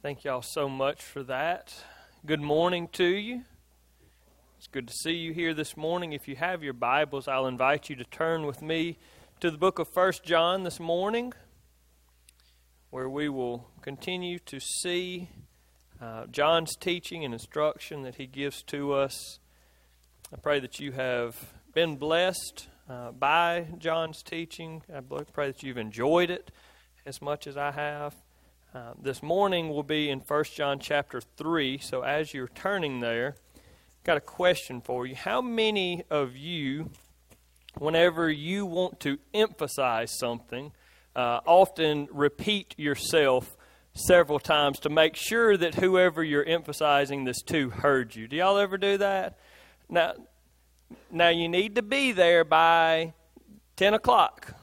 Thank y'all so much for that. Good morning to you. It's good to see you here this morning. If you have your Bibles, I'll invite you to turn with me to the book of First John this morning, where we will continue to see uh, John's teaching and instruction that he gives to us. I pray that you have been blessed uh, by John's teaching. I pray that you've enjoyed it as much as I have. Uh, this morning will be in 1 John chapter 3. So as you're turning there, got a question for you. How many of you, whenever you want to emphasize something, uh, often repeat yourself several times to make sure that whoever you're emphasizing this to heard you? Do y'all ever do that? Now, now you need to be there by 10 o'clock.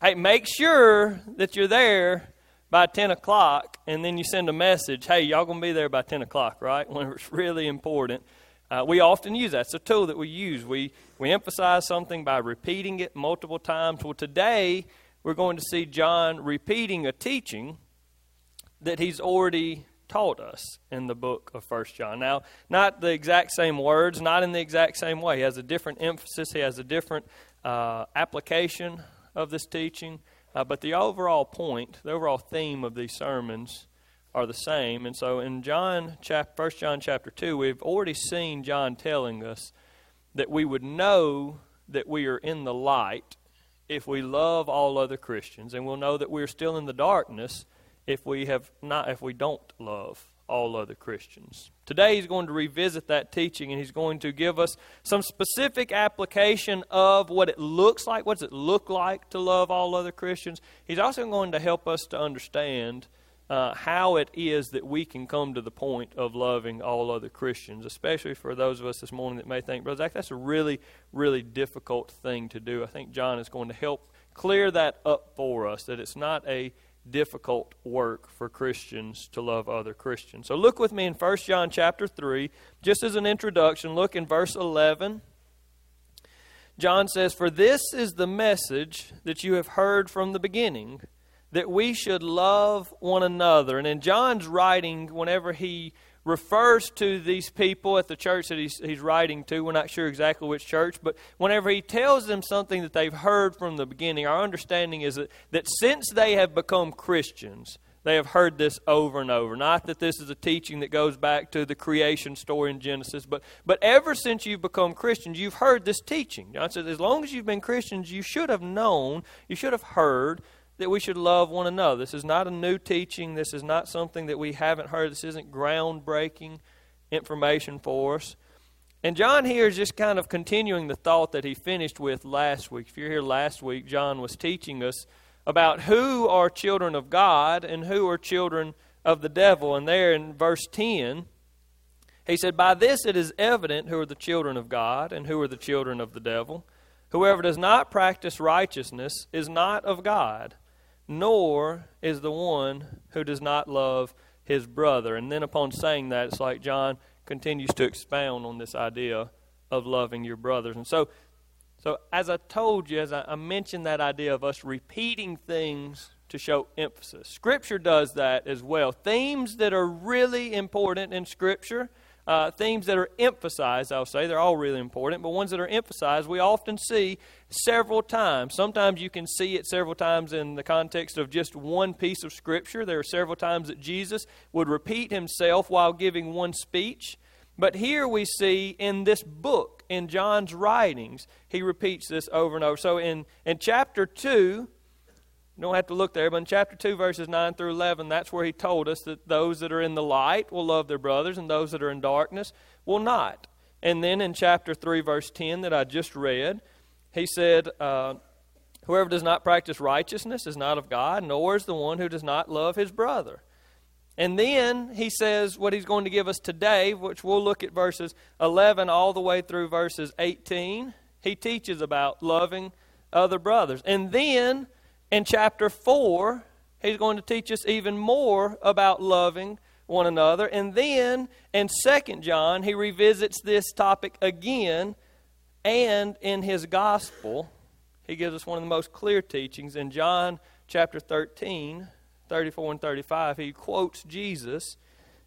Hey, make sure that you're there by 10 o'clock, and then you send a message, hey, y'all going to be there by 10 o'clock, right? When it's really important. Uh, we often use that. It's a tool that we use. We, we emphasize something by repeating it multiple times. Well, today we're going to see John repeating a teaching that he's already taught us in the book of First John. Now, not the exact same words, not in the exact same way. He has a different emphasis, he has a different uh, application of this teaching. Uh, but the overall point, the overall theme of these sermons are the same. And so in John chap, 1 John chapter 2, we've already seen John telling us that we would know that we are in the light if we love all other Christians, and we'll know that we're still in the darkness if we have not if we don't love all other Christians. Today he's going to revisit that teaching and he's going to give us some specific application of what it looks like. What does it look like to love all other Christians? He's also going to help us to understand uh, how it is that we can come to the point of loving all other Christians, especially for those of us this morning that may think, Brother Zach, that's a really, really difficult thing to do. I think John is going to help clear that up for us, that it's not a difficult work for Christians to love other Christians. So look with me in 1 John chapter 3, just as an introduction, look in verse 11. John says, For this is the message that you have heard from the beginning, that we should love one another. And in John's writing, whenever he refers to these people at the church that he's, he's writing to. We're not sure exactly which church, but whenever he tells them something that they've heard from the beginning, our understanding is that, that since they have become Christians, they have heard this over and over. Not that this is a teaching that goes back to the creation story in Genesis, but, but ever since you've become Christians, you've heard this teaching. John says, as long as you've been Christians, you should have known, you should have heard that we should love one another. This is not a new teaching. This is not something that we haven't heard. This isn't groundbreaking information for us. And John here is just kind of continuing the thought that he finished with last week. If you're here last week, John was teaching us about who are children of God and who are children of the devil. And there in verse 10, he said, By this it is evident who are the children of God and who are the children of the devil. Whoever does not practice righteousness is not of God nor is the one who does not love his brother. And then upon saying that, it's like John continues to expound on this idea of loving your brothers. And so, so as I told you, as I, I mentioned that idea of us repeating things to show emphasis, Scripture does that as well. Themes that are really important in Scripture uh, themes that are emphasized, I'll say, they're all really important, but ones that are emphasized, we often see several times. Sometimes you can see it several times in the context of just one piece of Scripture. There are several times that Jesus would repeat himself while giving one speech. But here we see in this book, in John's writings, he repeats this over and over. So in, in chapter 2, you don't have to look there, but in chapter 2, verses 9 through 11, that's where he told us that those that are in the light will love their brothers, and those that are in darkness will not. And then in chapter 3, verse 10, that I just read, he said, uh, Whoever does not practice righteousness is not of God, nor is the one who does not love his brother. And then he says what he's going to give us today, which we'll look at verses 11 all the way through verses 18. He teaches about loving other brothers. And then in chapter 4, he's going to teach us even more about loving one another. And then in 2 John, he revisits this topic again. And in his gospel, he gives us one of the most clear teachings in John chapter 13, 34 and 35, he quotes Jesus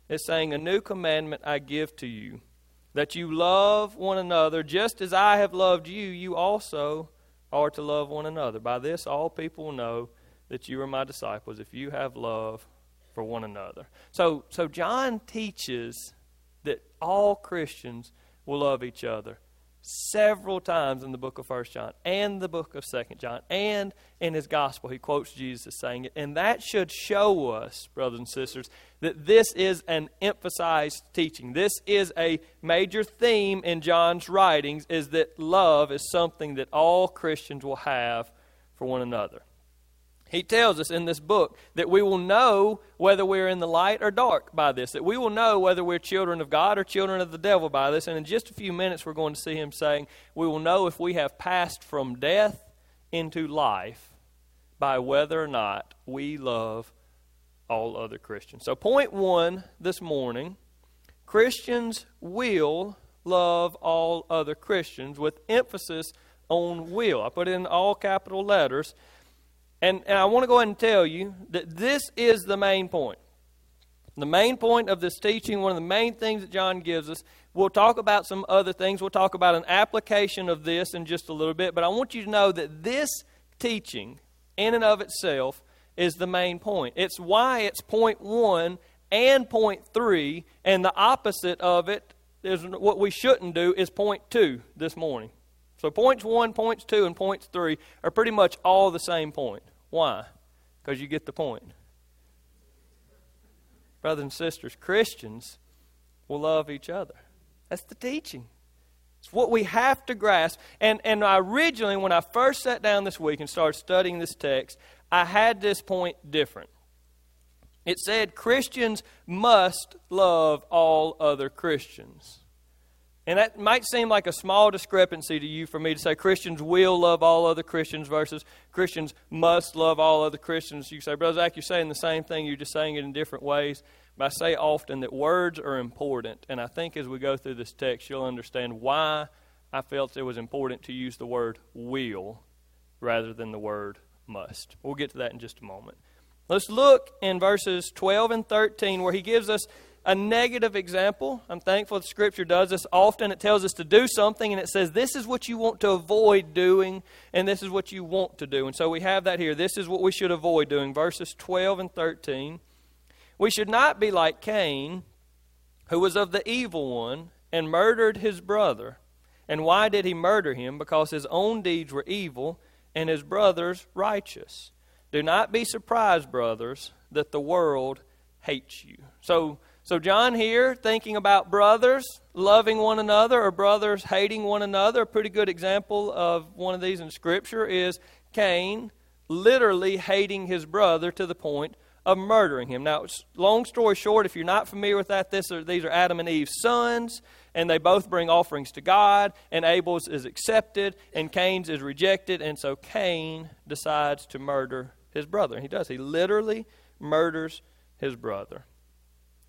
as saying, A new commandment I give to you, that you love one another just as I have loved you, you also are to love one another. By this, all people know that you are my disciples if you have love for one another. So, so John teaches that all Christians will love each other several times in the book of First John and the book of Second John and in his gospel he quotes Jesus saying it and that should show us brothers and sisters that this is an emphasized teaching this is a major theme in John's writings is that love is something that all Christians will have for one another he tells us in this book that we will know whether we're in the light or dark by this, that we will know whether we're children of God or children of the devil by this. And in just a few minutes, we're going to see him saying, We will know if we have passed from death into life by whether or not we love all other Christians. So, point one this morning Christians will love all other Christians with emphasis on will. I put it in all capital letters and, and I want to go ahead and tell you that this is the main point. The main point of this teaching, one of the main things that John gives us, we'll talk about some other things. We'll talk about an application of this in just a little bit. But I want you to know that this teaching, in and of itself, is the main point. It's why it's point one and point three, and the opposite of it is what we shouldn't do is point two this morning. So points one, points two, and points three are pretty much all the same point. Why? Because you get the point. Brothers and sisters, Christians will love each other. That's the teaching. It's what we have to grasp. And, and originally, when I first sat down this week and started studying this text, I had this point different. It said Christians must love all other Christians. And that might seem like a small discrepancy to you for me to say Christians will love all other Christians versus Christians must love all other Christians. You say, Brother Zach, you're saying the same thing, you're just saying it in different ways. But I say often that words are important. And I think as we go through this text, you'll understand why I felt it was important to use the word will rather than the word must. We'll get to that in just a moment. Let's look in verses 12 and 13 where he gives us a negative example. I'm thankful the Scripture does this often. It tells us to do something, and it says, This is what you want to avoid doing, and this is what you want to do. And so we have that here. This is what we should avoid doing. Verses 12 and 13. We should not be like Cain, who was of the evil one, and murdered his brother. And why did he murder him? Because his own deeds were evil, and his brother's righteous. Do not be surprised, brothers, that the world hates you. So, so, John here, thinking about brothers loving one another or brothers hating one another, a pretty good example of one of these in Scripture is Cain literally hating his brother to the point of murdering him. Now, long story short, if you're not familiar with that, this are, these are Adam and Eve's sons, and they both bring offerings to God, and Abel's is accepted, and Cain's is rejected, and so Cain decides to murder his brother. And he does. He literally murders his brother.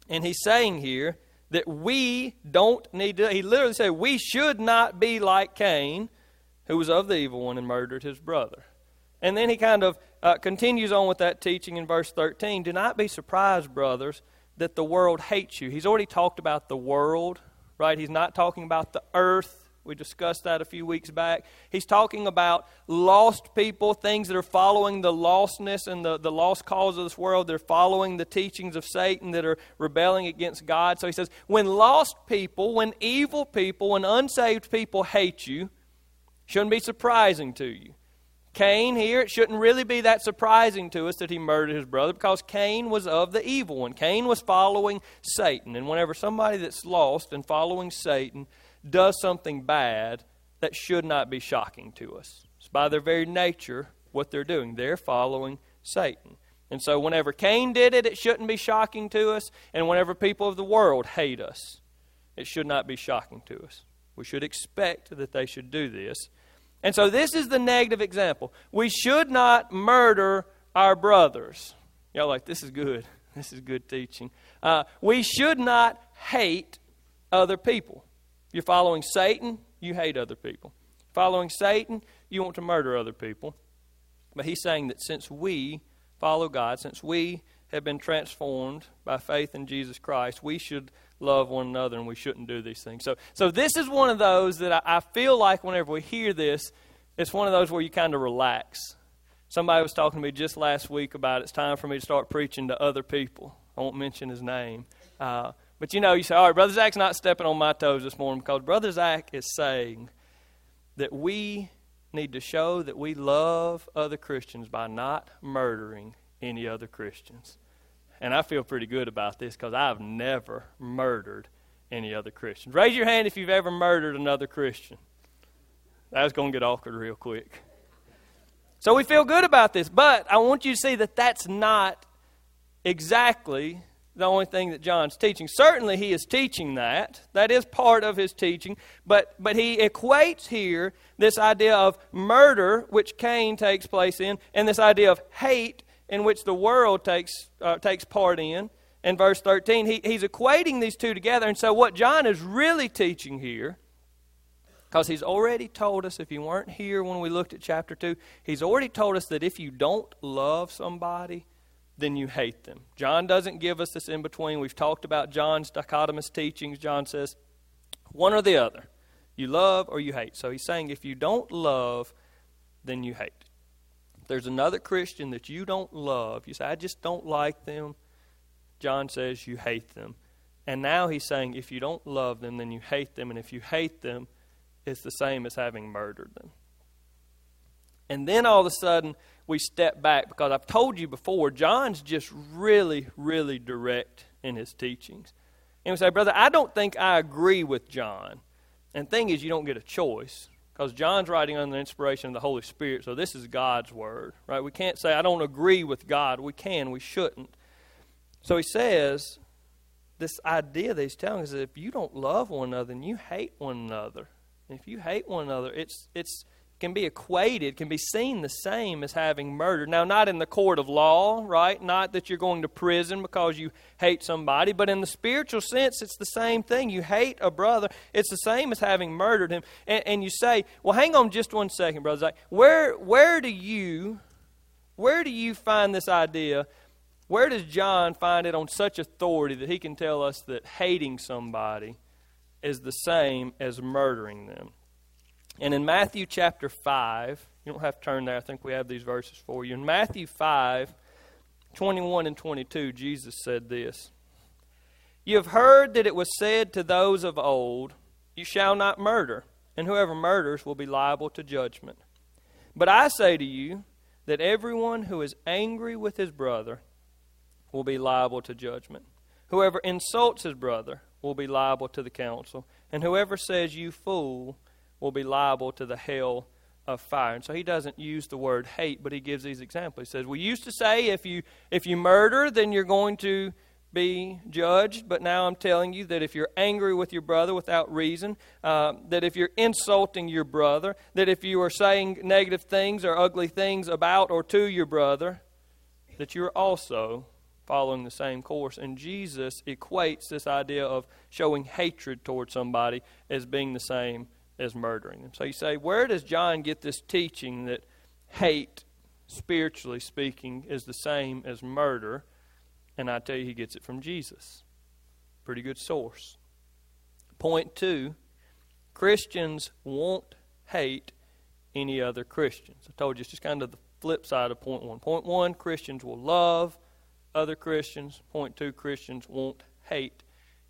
And he's saying here that we don't need to, he literally said, we should not be like Cain, who was of the evil one and murdered his brother. And then he kind of uh, continues on with that teaching in verse 13. Do not be surprised, brothers, that the world hates you. He's already talked about the world, right? He's not talking about the earth we discussed that a few weeks back. He's talking about lost people, things that are following the lostness and the, the lost cause of this world. They're following the teachings of Satan that are rebelling against God. So he says, when lost people, when evil people, when unsaved people hate you, shouldn't be surprising to you. Cain here, it shouldn't really be that surprising to us that he murdered his brother because Cain was of the evil one. Cain was following Satan. And whenever somebody that's lost and following Satan does something bad, that should not be shocking to us. It's by their very nature what they're doing. They're following Satan. And so, whenever Cain did it, it shouldn't be shocking to us. And whenever people of the world hate us, it should not be shocking to us. We should expect that they should do this. And so, this is the negative example. We should not murder our brothers. Y'all like, this is good. This is good teaching. Uh, we should not hate other people. If You're following Satan, you hate other people. Following Satan, you want to murder other people. But he's saying that since we follow God, since we have been transformed by faith in Jesus Christ, we should love one another and we shouldn't do these things. So, so this is one of those that I, I feel like whenever we hear this, it's one of those where you kind of relax. Somebody was talking to me just last week about it's time for me to start preaching to other people. I won't mention his name. Uh, but you know, you say, all right, Brother Zach's not stepping on my toes this morning because Brother Zach is saying that we need to show that we love other Christians by not murdering any other Christians. And I feel pretty good about this because I've never murdered any other Christian. Raise your hand if you've ever murdered another Christian. That's going to get awkward real quick. So we feel good about this, but I want you to see that that's not exactly the only thing that John's teaching. Certainly, he is teaching that. That is part of his teaching. But, but he equates here this idea of murder, which Cain takes place in, and this idea of hate, in which the world takes, uh, takes part in. In verse 13, he, he's equating these two together. And so, what John is really teaching here, because he's already told us, if you weren't here when we looked at chapter 2, he's already told us that if you don't love somebody, then you hate them. John doesn't give us this in between. We've talked about John's dichotomous teachings. John says, one or the other. You love or you hate. So he's saying if you don't love, then you hate. There's another Christian that you don't love, you say, I just don't like them. John says you hate them. And now he's saying if you don't love them, then you hate them. And if you hate them, it's the same as having murdered them. And then all of a sudden, we step back because I've told you before, John's just really, really direct in his teachings. And we say, Brother, I don't think I agree with John. And thing is, you don't get a choice because John's writing under the inspiration of the Holy Spirit, so this is God's word, right? We can't say, I don't agree with God. We can, we shouldn't. So he says, this idea that he's telling us is if you don't love one another, then you hate one another. And if you hate one another, it's, it's, can be equated, can be seen the same as having murder. Now, not in the court of law, right? Not that you're going to prison because you hate somebody, but in the spiritual sense, it's the same thing. You hate a brother, it's the same as having murdered him. And, and you say, well, hang on just one second, brother Zach. Where, where do you, where do you find this idea? Where does John find it on such authority that he can tell us that hating somebody is the same as murdering them? And in Matthew chapter 5, you don't have to turn there, I think we have these verses for you. In Matthew 5, 21 and 22, Jesus said this You have heard that it was said to those of old, You shall not murder, and whoever murders will be liable to judgment. But I say to you that everyone who is angry with his brother will be liable to judgment. Whoever insults his brother will be liable to the council, and whoever says, You fool, will be liable to the hell of fire. And so he doesn't use the word hate, but he gives these examples. He says, We used to say if you if you murder, then you're going to be judged, but now I'm telling you that if you're angry with your brother without reason, uh, that if you're insulting your brother, that if you are saying negative things or ugly things about or to your brother, that you're also following the same course. And Jesus equates this idea of showing hatred towards somebody as being the same as murdering them. So you say, where does John get this teaching that hate, spiritually speaking, is the same as murder? And I tell you, he gets it from Jesus. Pretty good source. Point two Christians won't hate any other Christians. I told you it's just kind of the flip side of point one. Point one Christians will love other Christians. Point two Christians won't hate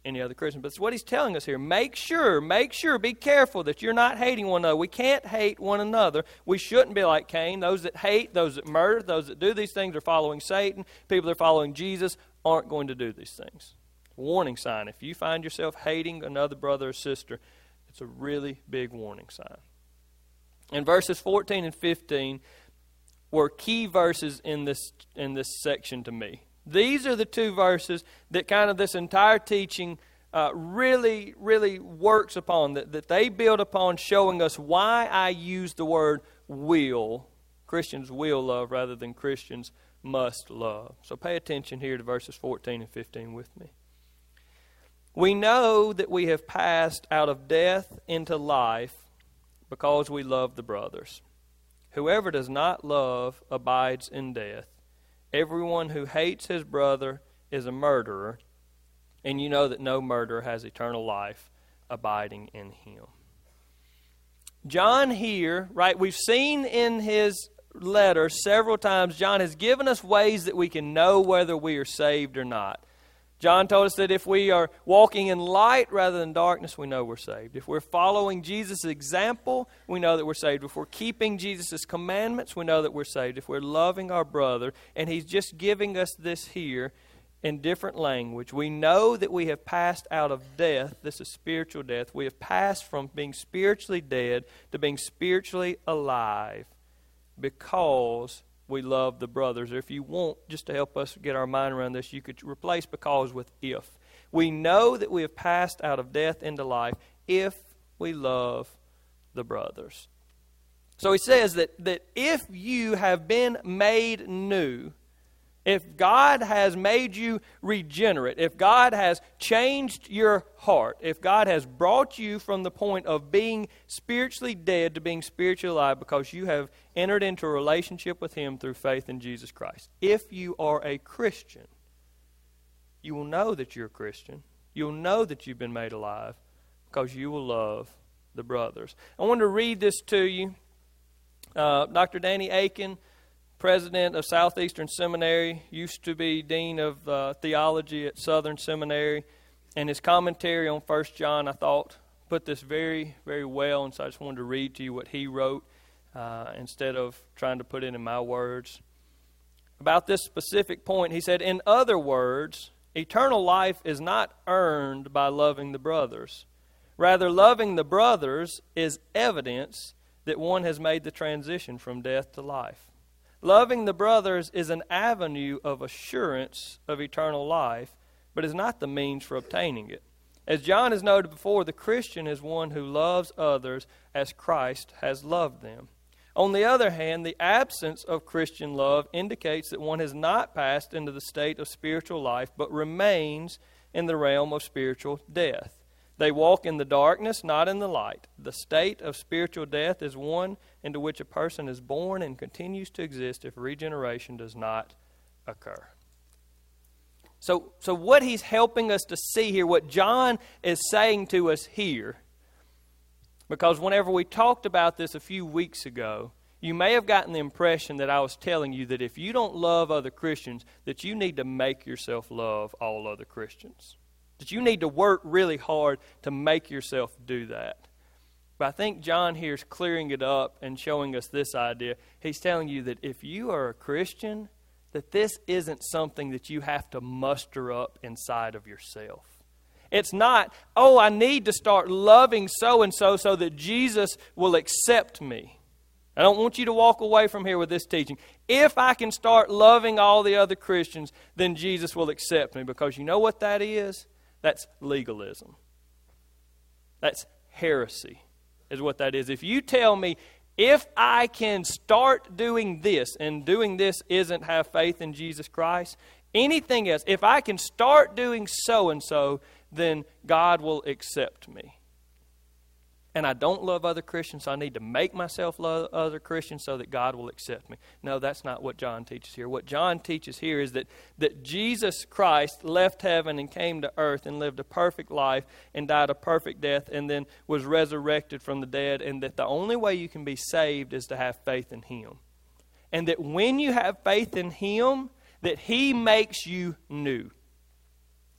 any other Christian. But it's what he's telling us here. Make sure, make sure, be careful that you're not hating one another. We can't hate one another. We shouldn't be like Cain. Those that hate, those that murder, those that do these things are following Satan. People that are following Jesus aren't going to do these things. Warning sign. If you find yourself hating another brother or sister, it's a really big warning sign. And verses 14 and 15 were key verses in this in this section to me. These are the two verses that kind of this entire teaching uh, really, really works upon, that, that they build upon showing us why I use the word will. Christians will love rather than Christians must love. So pay attention here to verses 14 and 15 with me. We know that we have passed out of death into life because we love the brothers. Whoever does not love abides in death. Everyone who hates his brother is a murderer, and you know that no murderer has eternal life abiding in him. John here, right, we've seen in his letter several times, John has given us ways that we can know whether we are saved or not. John told us that if we are walking in light rather than darkness, we know we're saved. If we're following Jesus' example, we know that we're saved. If we're keeping Jesus' commandments, we know that we're saved. If we're loving our brother, and he's just giving us this here in different language, we know that we have passed out of death. This is spiritual death. We have passed from being spiritually dead to being spiritually alive because we love the brothers. Or if you want, just to help us get our mind around this, you could replace because with if. We know that we have passed out of death into life if we love the brothers. So he says that, that if you have been made new, if God has made you regenerate, if God has changed your heart, if God has brought you from the point of being spiritually dead to being spiritually alive because you have entered into a relationship with Him through faith in Jesus Christ, if you are a Christian, you will know that you're a Christian. You'll know that you've been made alive because you will love the brothers. I want to read this to you. Uh, Dr. Danny Akin president of Southeastern Seminary, used to be dean of uh, theology at Southern Seminary, and his commentary on First John, I thought, put this very, very well, and so I just wanted to read to you what he wrote uh, instead of trying to put it in my words. About this specific point, he said, In other words, eternal life is not earned by loving the brothers. Rather, loving the brothers is evidence that one has made the transition from death to life. Loving the brothers is an avenue of assurance of eternal life, but is not the means for obtaining it. As John has noted before, the Christian is one who loves others as Christ has loved them. On the other hand, the absence of Christian love indicates that one has not passed into the state of spiritual life, but remains in the realm of spiritual death. They walk in the darkness, not in the light. The state of spiritual death is one into which a person is born and continues to exist if regeneration does not occur. So, so what he's helping us to see here, what John is saying to us here, because whenever we talked about this a few weeks ago, you may have gotten the impression that I was telling you that if you don't love other Christians, that you need to make yourself love all other Christians. That you need to work really hard to make yourself do that. But I think John here is clearing it up and showing us this idea. He's telling you that if you are a Christian, that this isn't something that you have to muster up inside of yourself. It's not, oh, I need to start loving so and so so that Jesus will accept me. I don't want you to walk away from here with this teaching. If I can start loving all the other Christians, then Jesus will accept me because you know what that is? That's legalism. That's heresy, is what that is. If you tell me, if I can start doing this, and doing this isn't have faith in Jesus Christ, anything else, if I can start doing so and so, then God will accept me and I don't love other Christians, so I need to make myself love other Christians so that God will accept me. No, that's not what John teaches here. What John teaches here is that, that Jesus Christ left heaven and came to earth and lived a perfect life and died a perfect death and then was resurrected from the dead, and that the only way you can be saved is to have faith in Him. And that when you have faith in Him, that He makes you new.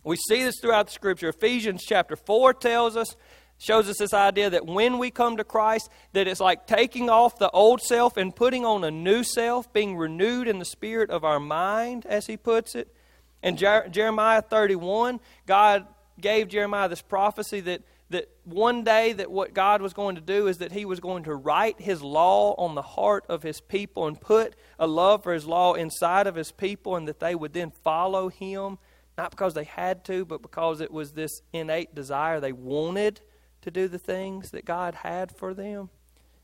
We see this throughout the Scripture. Ephesians chapter 4 tells us shows us this idea that when we come to Christ, that it's like taking off the old self and putting on a new self, being renewed in the spirit of our mind, as he puts it. In Jer- Jeremiah 31, God gave Jeremiah this prophecy that, that one day that what God was going to do is that he was going to write his law on the heart of his people and put a love for his law inside of his people and that they would then follow him, not because they had to, but because it was this innate desire they wanted to do the things that God had for them.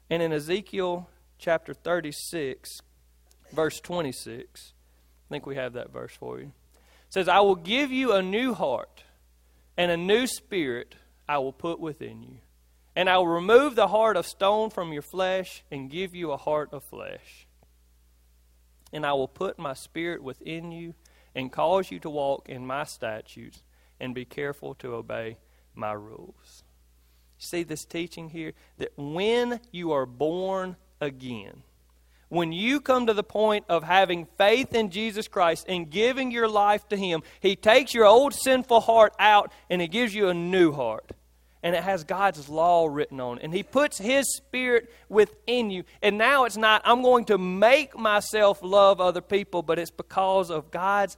And in Ezekiel chapter 36, verse 26, I think we have that verse for you. It says, I will give you a new heart, and a new spirit I will put within you. And I will remove the heart of stone from your flesh and give you a heart of flesh. And I will put my spirit within you and cause you to walk in my statutes and be careful to obey my rules. See this teaching here? That when you are born again, when you come to the point of having faith in Jesus Christ and giving your life to Him, He takes your old sinful heart out and He gives you a new heart. And it has God's law written on it. And He puts His Spirit within you. And now it's not, I'm going to make myself love other people, but it's because of God's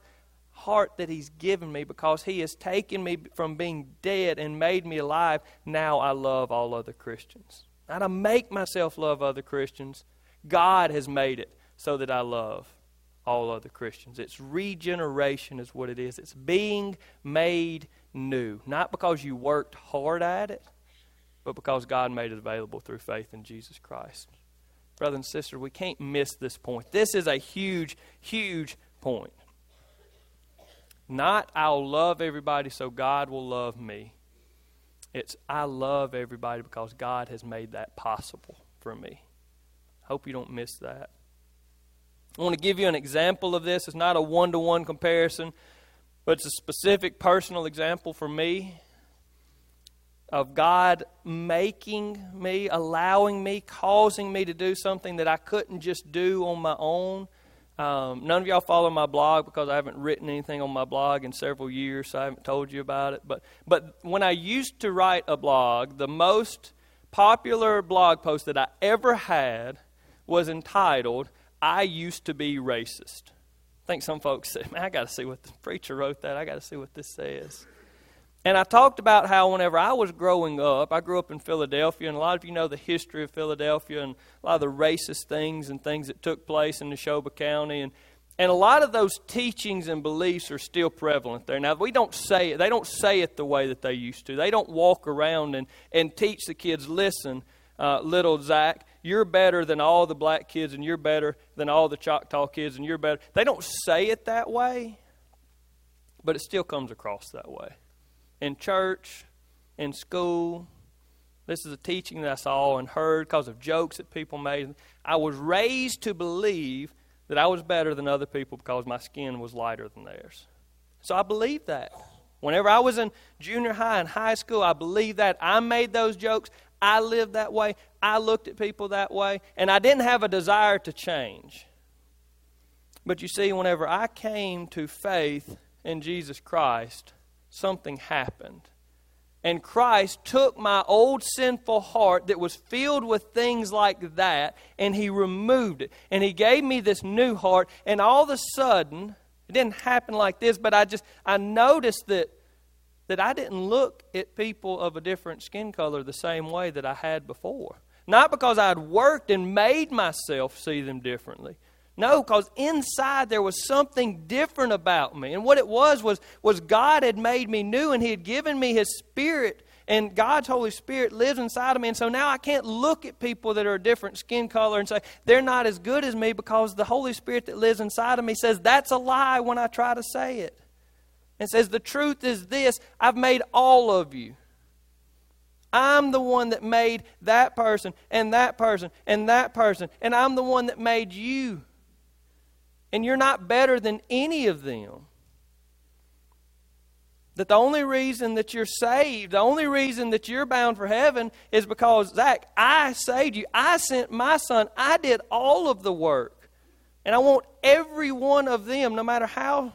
heart that He's given me because He has taken me from being dead and made me alive. Now I love all other Christians. Not to make myself love other Christians. God has made it so that I love all other Christians. It's regeneration, is what it is. It's being made new. Not because you worked hard at it, but because God made it available through faith in Jesus Christ. Brother and sister, we can't miss this point. This is a huge, huge point. Not I'll love everybody so God will love me. It's I love everybody because God has made that possible for me. Hope you don't miss that. I want to give you an example of this. It's not a one to one comparison, but it's a specific personal example for me of God making me, allowing me, causing me to do something that I couldn't just do on my own. Um, none of y'all follow my blog because I haven't written anything on my blog in several years, so I haven't told you about it. But, but when I used to write a blog, the most popular blog post that I ever had was entitled, I Used to Be Racist. I think some folks said, Man, I got to see what the preacher wrote that. I got to see what this says. And I talked about how whenever I was growing up, I grew up in Philadelphia, and a lot of you know the history of Philadelphia and a lot of the racist things and things that took place in Neshoba County. And, and a lot of those teachings and beliefs are still prevalent there. Now, we don't say it, they don't say it the way that they used to. They don't walk around and, and teach the kids, listen, uh, little Zach, you're better than all the black kids, and you're better than all the Choctaw kids, and you're better. They don't say it that way, but it still comes across that way in church, in school. This is a teaching that I saw and heard because of jokes that people made. I was raised to believe that I was better than other people because my skin was lighter than theirs. So I believed that. Whenever I was in junior high and high school, I believed that. I made those jokes. I lived that way. I looked at people that way. And I didn't have a desire to change. But you see, whenever I came to faith in Jesus Christ, something happened. And Christ took my old sinful heart that was filled with things like that, and He removed it. And He gave me this new heart, and all of a sudden, it didn't happen like this, but I just, I noticed that, that I didn't look at people of a different skin color the same way that I had before. Not because I'd worked and made myself see them differently, no, because inside there was something different about me. And what it was was, was God had made me new and He had given me His Spirit. And God's Holy Spirit lives inside of me. And so now I can't look at people that are a different skin color and say, they're not as good as me because the Holy Spirit that lives inside of me says that's a lie when I try to say it. And says, the truth is this I've made all of you. I'm the one that made that person and that person and that person. And I'm the one that made you and you're not better than any of them. That the only reason that you're saved, the only reason that you're bound for heaven is because, Zach, I saved you. I sent my son. I did all of the work. And I want every one of them, no matter how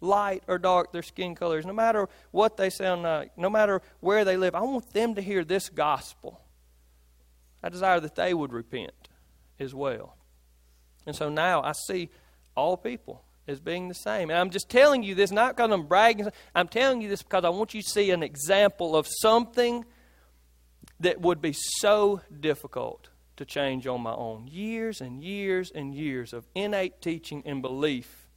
light or dark their skin color is, no matter what they sound like, no matter where they live, I want them to hear this gospel. I desire that they would repent as well. And so now I see all people as being the same. And I'm just telling you this not because I'm bragging. I'm telling you this because I want you to see an example of something that would be so difficult to change on my own. Years and years and years of innate teaching and belief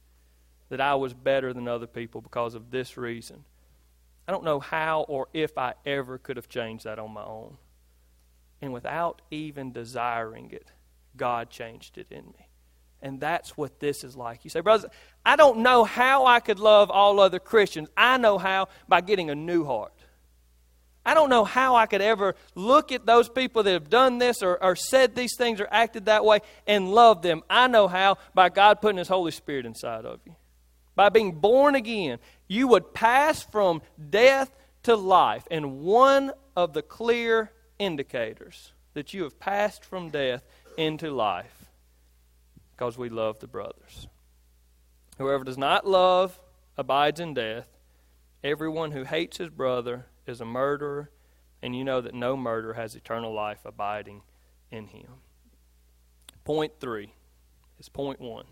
that I was better than other people because of this reason. I don't know how or if I ever could have changed that on my own. And without even desiring it, God changed it in me. And that's what this is like. You say, brothers, I don't know how I could love all other Christians. I know how by getting a new heart. I don't know how I could ever look at those people that have done this or, or said these things or acted that way and love them. I know how by God putting His Holy Spirit inside of you. By being born again, you would pass from death to life. And one of the clear indicators that you have passed from death into life because we love the brothers. Whoever does not love abides in death. Everyone who hates his brother is a murderer, and you know that no murderer has eternal life abiding in him. Point three is point one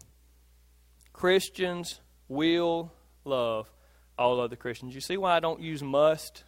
Christians will love all other Christians. You see why I don't use must?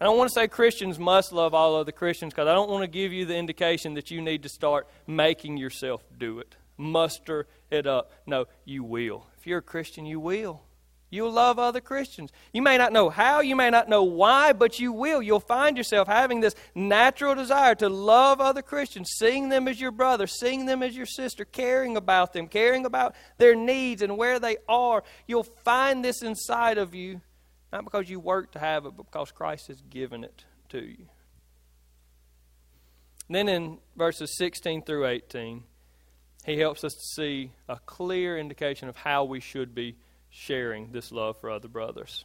I don't want to say Christians must love all other Christians because I don't want to give you the indication that you need to start making yourself do it. Muster it up. No, you will. If you're a Christian, you will. You'll love other Christians. You may not know how, you may not know why, but you will. You'll find yourself having this natural desire to love other Christians, seeing them as your brother, seeing them as your sister, caring about them, caring about their needs and where they are. You'll find this inside of you, not because you work to have it, but because Christ has given it to you. Then in verses 16 through 18, he helps us to see a clear indication of how we should be sharing this love for other brothers.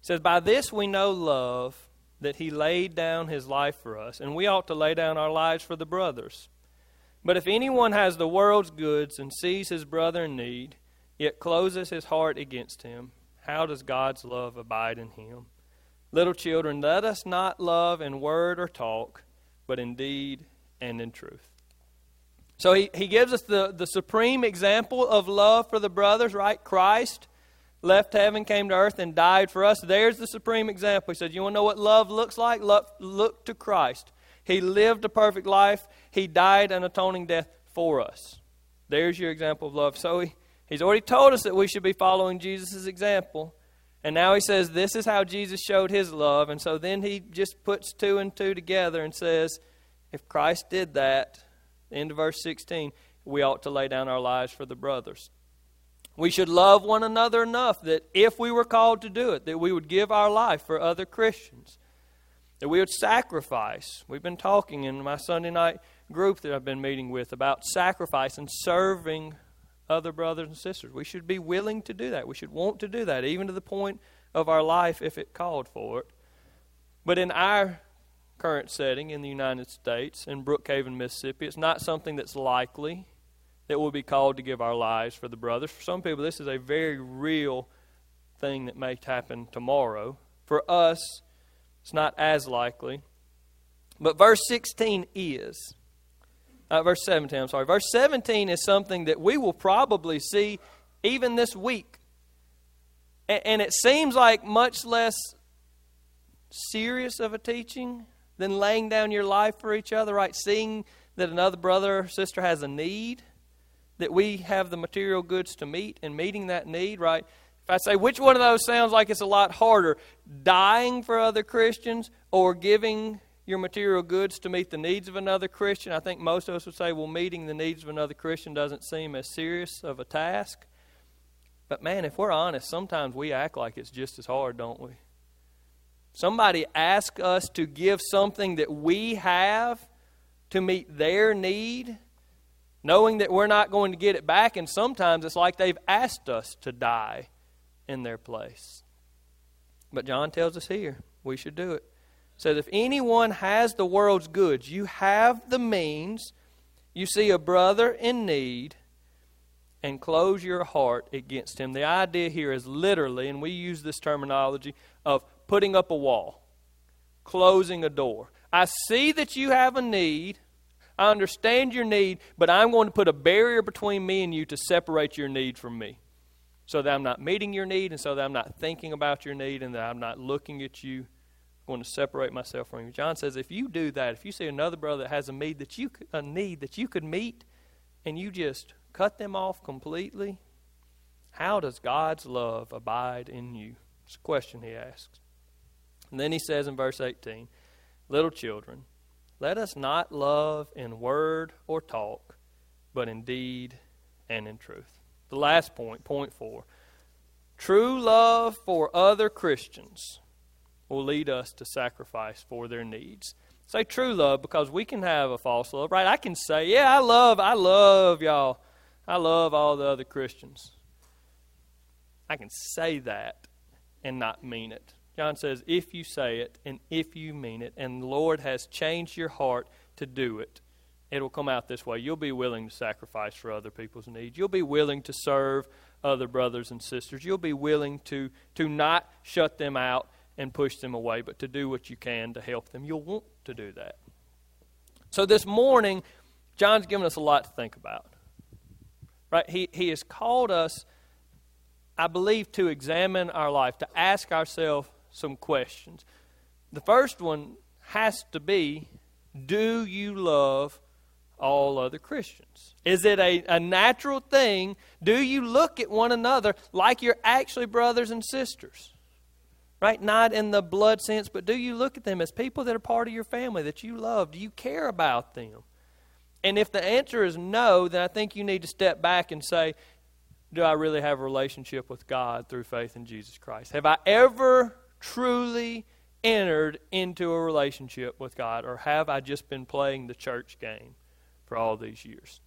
It says, By this we know love, that he laid down his life for us, and we ought to lay down our lives for the brothers. But if anyone has the world's goods and sees his brother in need, yet closes his heart against him, how does God's love abide in him? Little children, let us not love in word or talk, but in deed and in truth. So he, he gives us the, the supreme example of love for the brothers, right? Christ left heaven, came to earth, and died for us. There's the supreme example. He said, You want to know what love looks like? Look, look to Christ. He lived a perfect life, He died an atoning death for us. There's your example of love. So he, He's already told us that we should be following Jesus' example. And now he says, This is how Jesus showed his love. And so then he just puts two and two together and says, If Christ did that, end of verse 16, we ought to lay down our lives for the brothers. We should love one another enough that if we were called to do it, that we would give our life for other Christians, that we would sacrifice. We've been talking in my Sunday night group that I've been meeting with about sacrifice and serving other brothers and sisters. We should be willing to do that. We should want to do that, even to the point of our life if it called for it. But in our current setting in the United States, in Brookhaven, Mississippi. It's not something that's likely that we'll be called to give our lives for the brothers. For some people, this is a very real thing that may happen tomorrow. For us, it's not as likely. But verse 16 is. Uh, verse 17, I'm sorry. Verse 17 is something that we will probably see even this week. And, and it seems like much less serious of a teaching than laying down your life for each other, right? Seeing that another brother or sister has a need, that we have the material goods to meet and meeting that need, right? If I say which one of those sounds like it's a lot harder, dying for other Christians or giving your material goods to meet the needs of another Christian, I think most of us would say, well, meeting the needs of another Christian doesn't seem as serious of a task. But man, if we're honest, sometimes we act like it's just as hard, don't we? Somebody asks us to give something that we have to meet their need, knowing that we're not going to get it back, and sometimes it's like they've asked us to die in their place. But John tells us here we should do it. Says if anyone has the world's goods, you have the means, you see a brother in need, and close your heart against him. The idea here is literally, and we use this terminology, of putting up a wall, closing a door. I see that you have a need. I understand your need, but I'm going to put a barrier between me and you to separate your need from me. So that I'm not meeting your need, and so that I'm not thinking about your need, and that I'm not looking at you. I'm going to separate myself from you. John says, if you do that, if you see another brother that has a need that you a need that you could meet, and you just cut them off completely, how does God's love abide in you? It's a question he asks. And then he says in verse 18, Little children, let us not love in word or talk, but in deed and in truth. The last point, point four. True love for other Christians will lead us to sacrifice for their needs. Say true love because we can have a false love, right? I can say, yeah, I love, I love y'all. I love all the other Christians. I can say that and not mean it. John says, if you say it and if you mean it, and the Lord has changed your heart to do it, it will come out this way. You'll be willing to sacrifice for other people's needs. You'll be willing to serve other brothers and sisters. You'll be willing to, to not shut them out and push them away, but to do what you can to help them. You'll want to do that. So this morning, John's given us a lot to think about. Right? He, he has called us, I believe, to examine our life, to ask ourselves some questions. The first one has to be Do you love all other Christians? Is it a, a natural thing? Do you look at one another like you're actually brothers and sisters? Right? Not in the blood sense, but do you look at them as people that are part of your family that you love? Do you care about them? And if the answer is no, then I think you need to step back and say, Do I really have a relationship with God through faith in Jesus Christ? Have I ever truly entered into a relationship with God, or have I just been playing the church game for all these years?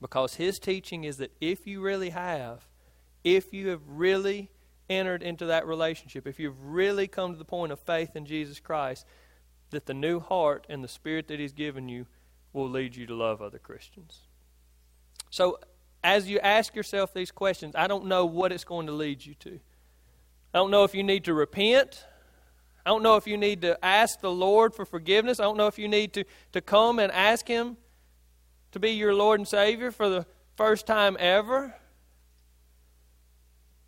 Because His teaching is that if you really have, if you have really entered into that relationship, if you've really come to the point of faith in Jesus Christ, that the new heart and the spirit that He's given you will lead you to love other Christians. So, as you ask yourself these questions, I don't know what it's going to lead you to. I don't know if you need to repent. I don't know if you need to ask the Lord for forgiveness. I don't know if you need to, to come and ask Him to be your Lord and Savior for the first time ever.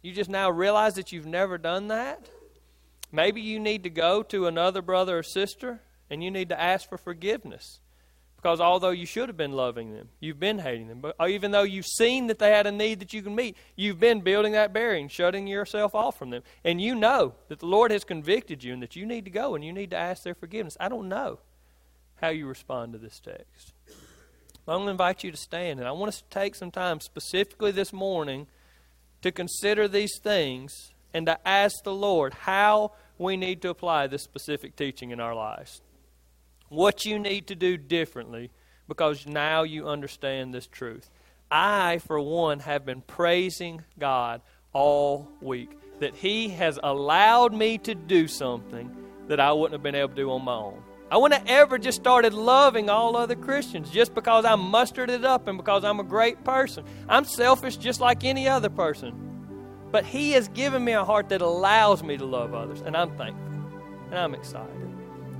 You just now realize that you've never done that. Maybe you need to go to another brother or sister and you need to ask for forgiveness. Because although you should have been loving them, you've been hating them. But uh, even though you've seen that they had a need that you can meet, you've been building that barrier and shutting yourself off from them. And you know that the Lord has convicted you and that you need to go and you need to ask their forgiveness. I don't know how you respond to this text. I'm going to invite you to stand, and I want us to take some time specifically this morning to consider these things and to ask the Lord how we need to apply this specific teaching in our lives what you need to do differently because now you understand this truth. I, for one, have been praising God all week that He has allowed me to do something that I wouldn't have been able to do on my own. I wouldn't have ever just started loving all other Christians just because I mustered it up and because I'm a great person. I'm selfish just like any other person. But He has given me a heart that allows me to love others, and I'm thankful. And I'm excited.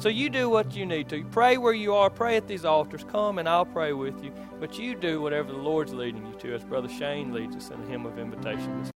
So you do what you need to. Pray where you are. Pray at these altars. Come and I'll pray with you. But you do whatever the Lord's leading you to, as Brother Shane leads us in a hymn of invitation